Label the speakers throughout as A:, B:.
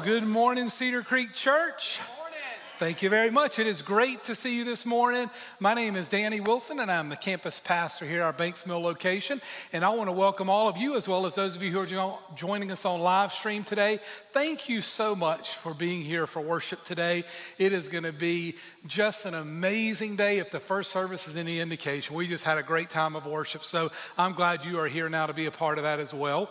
A: Good morning, Cedar Creek Church. Thank you very much. It is great to see you this morning. My name is Danny Wilson, and I'm the campus pastor here at our Banks Mill location. And I want to welcome all of you, as well as those of you who are jo- joining us on live stream today. Thank you so much for being here for worship today. It is going to be just an amazing day if the first service is any indication. We just had a great time of worship. So I'm glad you are here now to be a part of that as well.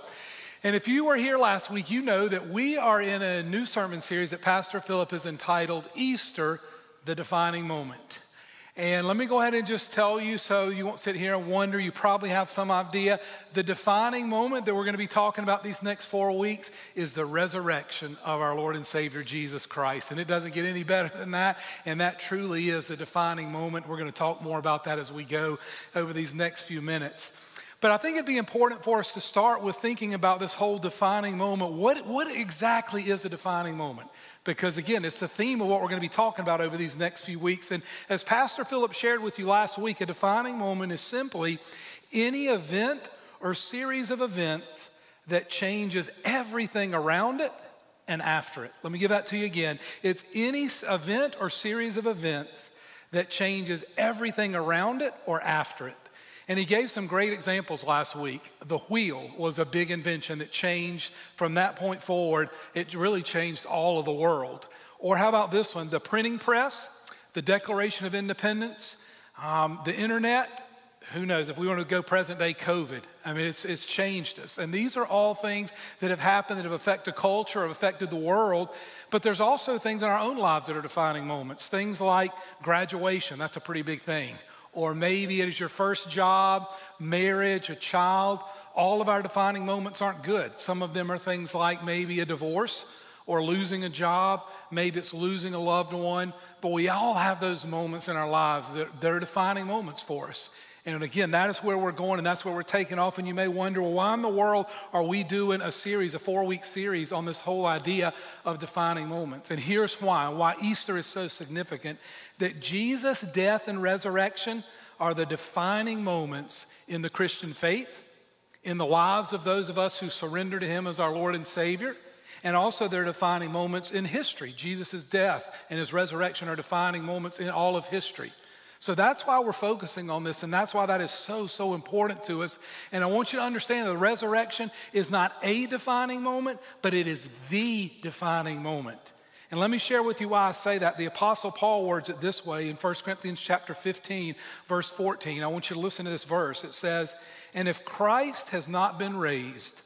A: And if you were here last week, you know that we are in a new sermon series that Pastor Philip has entitled Easter, the Defining Moment. And let me go ahead and just tell you so you won't sit here and wonder. You probably have some idea. The defining moment that we're going to be talking about these next four weeks is the resurrection of our Lord and Savior Jesus Christ. And it doesn't get any better than that. And that truly is the defining moment. We're going to talk more about that as we go over these next few minutes. But I think it'd be important for us to start with thinking about this whole defining moment. What, what exactly is a defining moment? Because again, it's the theme of what we're going to be talking about over these next few weeks. And as Pastor Philip shared with you last week, a defining moment is simply any event or series of events that changes everything around it and after it. Let me give that to you again. It's any event or series of events that changes everything around it or after it. And he gave some great examples last week. The wheel was a big invention that changed from that point forward, it really changed all of the world. Or how about this one? The printing press, the Declaration of Independence, um, the internet. Who knows if we want to go present day COVID? I mean, it's, it's changed us. And these are all things that have happened that have affected culture, have affected the world. But there's also things in our own lives that are defining moments. Things like graduation, that's a pretty big thing or maybe it is your first job, marriage, a child. All of our defining moments aren't good. Some of them are things like maybe a divorce or losing a job, maybe it's losing a loved one. But we all have those moments in our lives that they're defining moments for us. And again, that is where we're going and that's where we're taking off. And you may wonder, well, why in the world are we doing a series, a four week series on this whole idea of defining moments? And here's why why Easter is so significant that Jesus' death and resurrection are the defining moments in the Christian faith, in the lives of those of us who surrender to Him as our Lord and Savior. And also, they're defining moments in history. Jesus' death and his resurrection are defining moments in all of history. So that's why we're focusing on this, and that's why that is so, so important to us. And I want you to understand that the resurrection is not a defining moment, but it is the defining moment. And let me share with you why I say that. The apostle Paul words it this way in 1 Corinthians chapter 15, verse 14. I want you to listen to this verse. It says, "And if Christ has not been raised,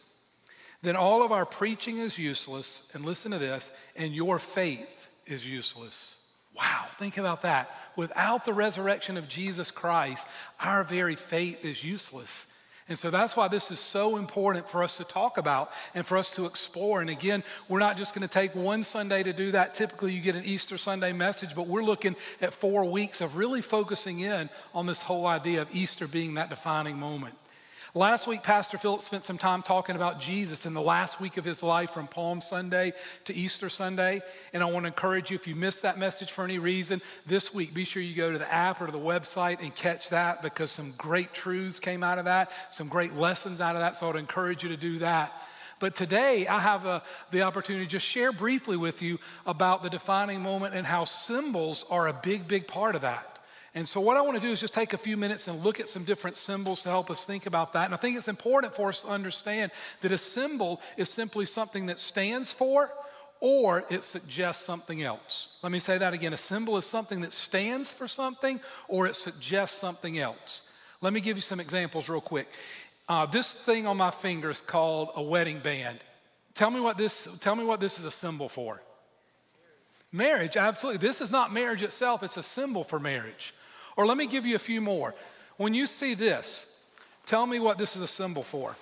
A: then all of our preaching is useless, and listen to this, and your faith is useless." Wow, think about that. Without the resurrection of Jesus Christ, our very faith is useless. And so that's why this is so important for us to talk about and for us to explore. And again, we're not just going to take one Sunday to do that. Typically, you get an Easter Sunday message, but we're looking at four weeks of really focusing in on this whole idea of Easter being that defining moment. Last week, Pastor Philip spent some time talking about Jesus in the last week of his life from Palm Sunday to Easter Sunday. And I want to encourage you, if you missed that message for any reason, this week, be sure you go to the app or to the website and catch that because some great truths came out of that, some great lessons out of that. So I'd encourage you to do that. But today, I have a, uh, the opportunity to just share briefly with you about the defining moment and how symbols are a big, big part of that. And so, what I want to do is just take a few minutes and look at some different symbols to help us think about that. And I think it's important for us to understand that a symbol is simply something that stands for or it suggests something else. Let me say that again. A symbol is something that stands for something or it suggests something else. Let me give you some examples real quick. Uh, this thing on my finger is called a wedding band. Tell me what this, tell me what this is a symbol for. Marriage, absolutely. This is not marriage itself, it's a symbol for marriage. Or let me give you a few more. When you see this, tell me what this is a symbol for.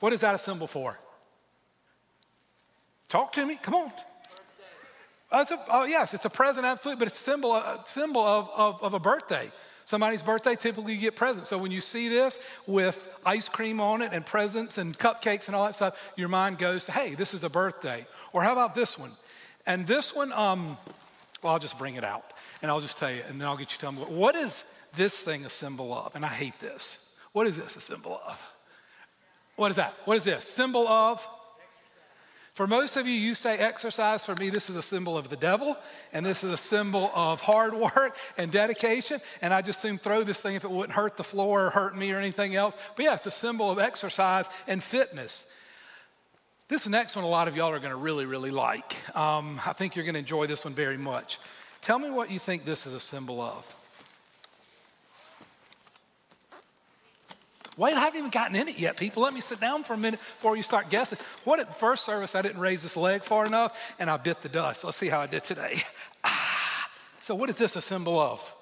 A: What is that a symbol for? Talk to me. Come on. Uh, a, oh, yes, it's a present, absolutely, but it's symbol, a symbol of, of, of a birthday. Somebody's birthday, typically you get presents. So when you see this with ice cream on it and presents and cupcakes and all that stuff, your mind goes, hey, this is a birthday. Or how about this one? And this one, um, well, I'll just bring it out. And I'll just tell you, and then I'll get you to tell me what is this thing a symbol of? And I hate this. What is this a symbol of? What is that? What is this? Symbol of? For most of you, you say exercise. For me, this is a symbol of the devil, and this is a symbol of hard work and dedication. And I just soon throw this thing if it wouldn't hurt the floor or hurt me or anything else. But yeah, it's a symbol of exercise and fitness. This next one, a lot of y'all are going to really, really like. Um, I think you're going to enjoy this one very much. Tell me what you think this is a symbol of. Wait, I haven't even gotten in it yet, people. Let me sit down for a minute before you start guessing. What at first service, I didn't raise this leg far enough and I bit the dust. Let's see how I did today. Ah. So, what is this a symbol of?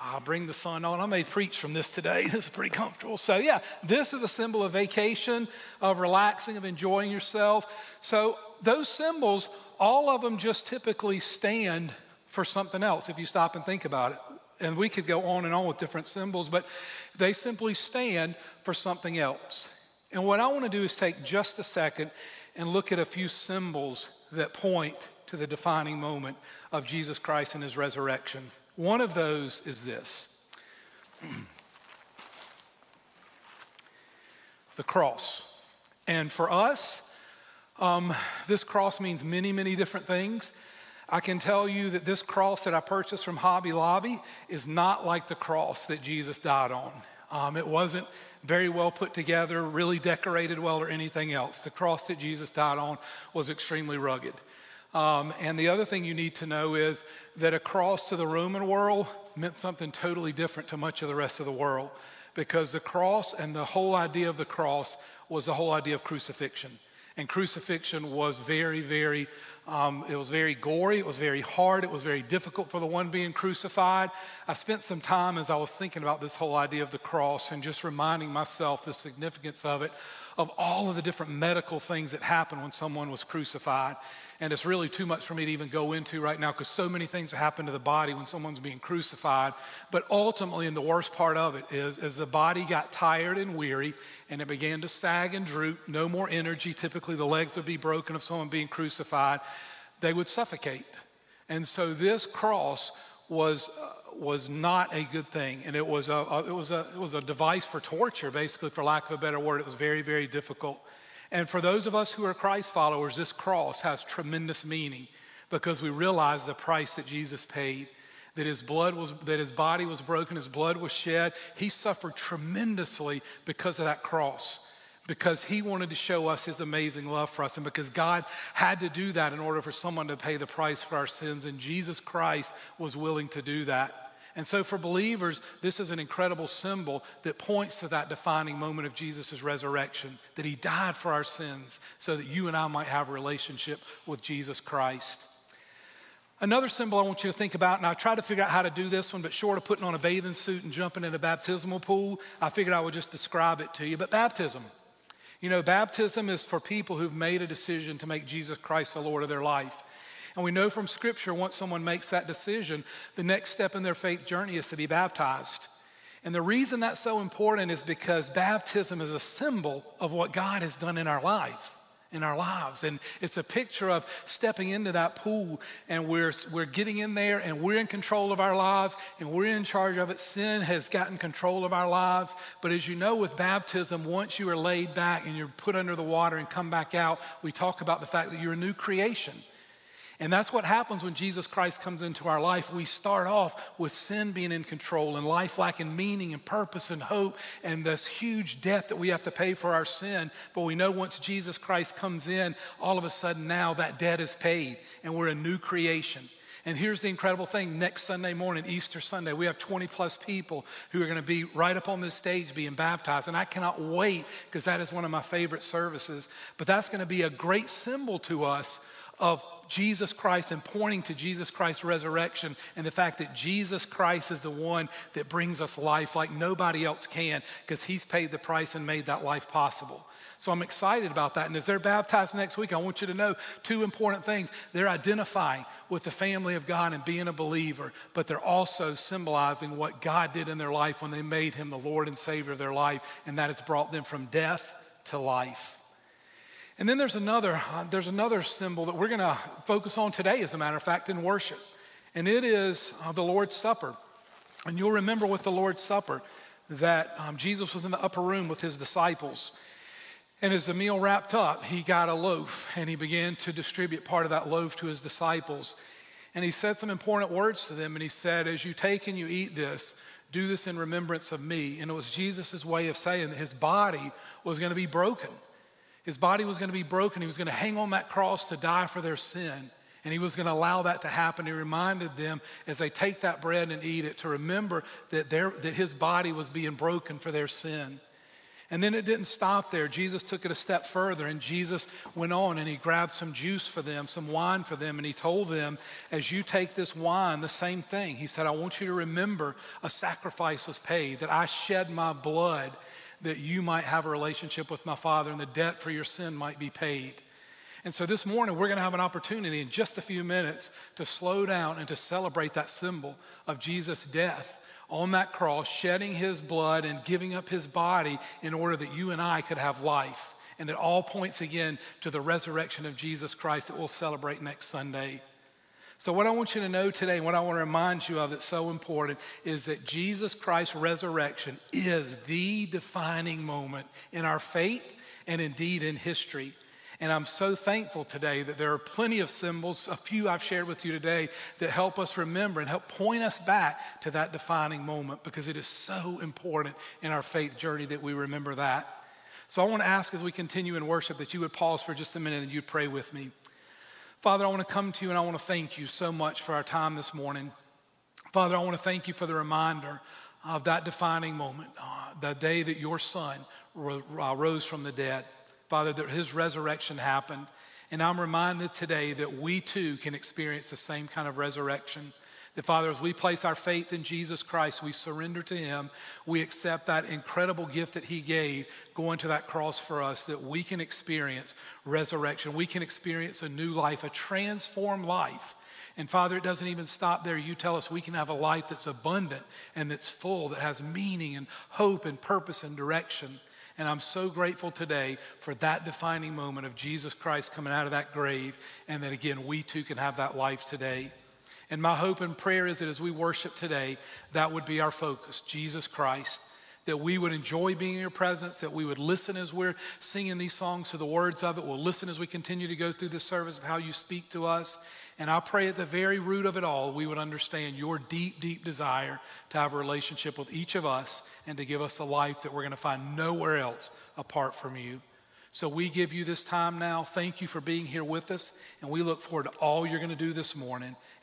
A: I'll bring the sun on. I may preach from this today. This is pretty comfortable. So, yeah, this is a symbol of vacation, of relaxing, of enjoying yourself. So, those symbols, all of them just typically stand for something else if you stop and think about it. And we could go on and on with different symbols, but they simply stand for something else. And what I want to do is take just a second and look at a few symbols that point to the defining moment of Jesus Christ and his resurrection. One of those is this the cross. And for us, um, this cross means many, many different things. I can tell you that this cross that I purchased from Hobby Lobby is not like the cross that Jesus died on. Um, it wasn't very well put together, really decorated well, or anything else. The cross that Jesus died on was extremely rugged. Um, and the other thing you need to know is that a cross to the Roman world meant something totally different to much of the rest of the world because the cross and the whole idea of the cross was the whole idea of crucifixion. And crucifixion was very, very, um, it was very gory. It was very hard. It was very difficult for the one being crucified. I spent some time as I was thinking about this whole idea of the cross and just reminding myself the significance of it, of all of the different medical things that happened when someone was crucified. And it's really too much for me to even go into right now because so many things happen to the body when someone's being crucified. But ultimately, and the worst part of it is, as the body got tired and weary and it began to sag and droop, no more energy. Typically, the legs would be broken of someone being crucified, they would suffocate. And so, this cross was. Uh, was not a good thing, and it was a, a, it was a it was a device for torture, basically, for lack of a better word. It was very very difficult. And for those of us who are Christ followers, this cross has tremendous meaning because we realize the price that Jesus paid. That his blood was, that his body was broken, his blood was shed. He suffered tremendously because of that cross, because he wanted to show us his amazing love for us, and because God had to do that in order for someone to pay the price for our sins. And Jesus Christ was willing to do that. And so, for believers, this is an incredible symbol that points to that defining moment of Jesus' resurrection, that he died for our sins so that you and I might have a relationship with Jesus Christ. Another symbol I want you to think about, and I tried to figure out how to do this one, but short of putting on a bathing suit and jumping in a baptismal pool, I figured I would just describe it to you. But baptism. You know, baptism is for people who've made a decision to make Jesus Christ the Lord of their life. And we know from Scripture, once someone makes that decision, the next step in their faith journey is to be baptized. And the reason that's so important is because baptism is a symbol of what God has done in our life, in our lives. And it's a picture of stepping into that pool and we're, we're getting in there and we're in control of our lives and we're in charge of it. Sin has gotten control of our lives. But as you know, with baptism, once you are laid back and you're put under the water and come back out, we talk about the fact that you're a new creation. And that's what happens when Jesus Christ comes into our life. We start off with sin being in control and life lacking meaning and purpose and hope and this huge debt that we have to pay for our sin. But we know once Jesus Christ comes in, all of a sudden now that debt is paid and we're a new creation. And here's the incredible thing next Sunday morning, Easter Sunday, we have 20 plus people who are going to be right up on this stage being baptized. And I cannot wait because that is one of my favorite services. But that's going to be a great symbol to us of Jesus Christ and pointing to Jesus Christ's resurrection and the fact that Jesus Christ is the one that brings us life like nobody else can because he's paid the price and made that life possible. So I'm excited about that. And as they're baptized next week, I want you to know two important things. They're identifying with the family of God and being a believer, but they're also symbolizing what God did in their life when they made him the Lord and Savior of their life, and that has brought them from death to life. And then there's another, uh, there's another symbol that we're going to focus on today, as a matter of fact, in worship. And it is uh, the Lord's Supper. And you'll remember with the Lord's Supper that um, Jesus was in the upper room with his disciples. And as the meal wrapped up, he got a loaf and he began to distribute part of that loaf to his disciples. And he said some important words to them. And he said, As you take and you eat this, do this in remembrance of me. And it was Jesus' way of saying that his body was going to be broken. His body was going to be broken. He was going to hang on that cross to die for their sin. And he was going to allow that to happen. He reminded them as they take that bread and eat it to remember that, their, that his body was being broken for their sin. And then it didn't stop there. Jesus took it a step further, and Jesus went on and he grabbed some juice for them, some wine for them, and he told them, As you take this wine, the same thing. He said, I want you to remember a sacrifice was paid, that I shed my blood that you might have a relationship with my Father, and the debt for your sin might be paid. And so this morning, we're going to have an opportunity in just a few minutes to slow down and to celebrate that symbol of Jesus' death on that cross, shedding his blood and giving up his body in order that you and I could have life. And it all points again to the resurrection of Jesus Christ that we'll celebrate next Sunday. So, what I want you to know today, and what I want to remind you of that's so important, is that Jesus Christ's resurrection is the defining moment in our faith and indeed in history. And I'm so thankful today that there are plenty of symbols, a few I've shared with you today, that help us remember and help point us back to that defining moment because it is so important in our faith journey that we remember that. So I want to ask as we continue in worship that you would pause for just a minute and you'd pray with me. Father, I want to come to you and I want to thank you so much for our time this morning. Father, I want to thank you for the reminder of that defining moment, uh, the day that your son uh, rose from the dead. Father, that his resurrection happened. And I'm reminded today that we too can experience the same kind of resurrection. That, Father, as we place our faith in Jesus Christ, we surrender to Him, we accept that incredible gift that He gave going to that cross for us, that we can experience resurrection. We can experience a new life, a transformed life. And Father, it doesn't even stop there. You tell us we can have a life that's abundant and that's full, that has meaning and hope and purpose and direction. And I'm so grateful today for that defining moment of Jesus Christ coming out of that grave, and that again, we too can have that life today. And my hope and prayer is that as we worship today, that would be our focus Jesus Christ. That we would enjoy being in your presence, that we would listen as we're singing these songs to the words of it. We'll listen as we continue to go through the service of how you speak to us. And I pray at the very root of it all, we would understand your deep, deep desire to have a relationship with each of us and to give us a life that we're going to find nowhere else apart from you. So we give you this time now. Thank you for being here with us. And we look forward to all you're going to do this morning.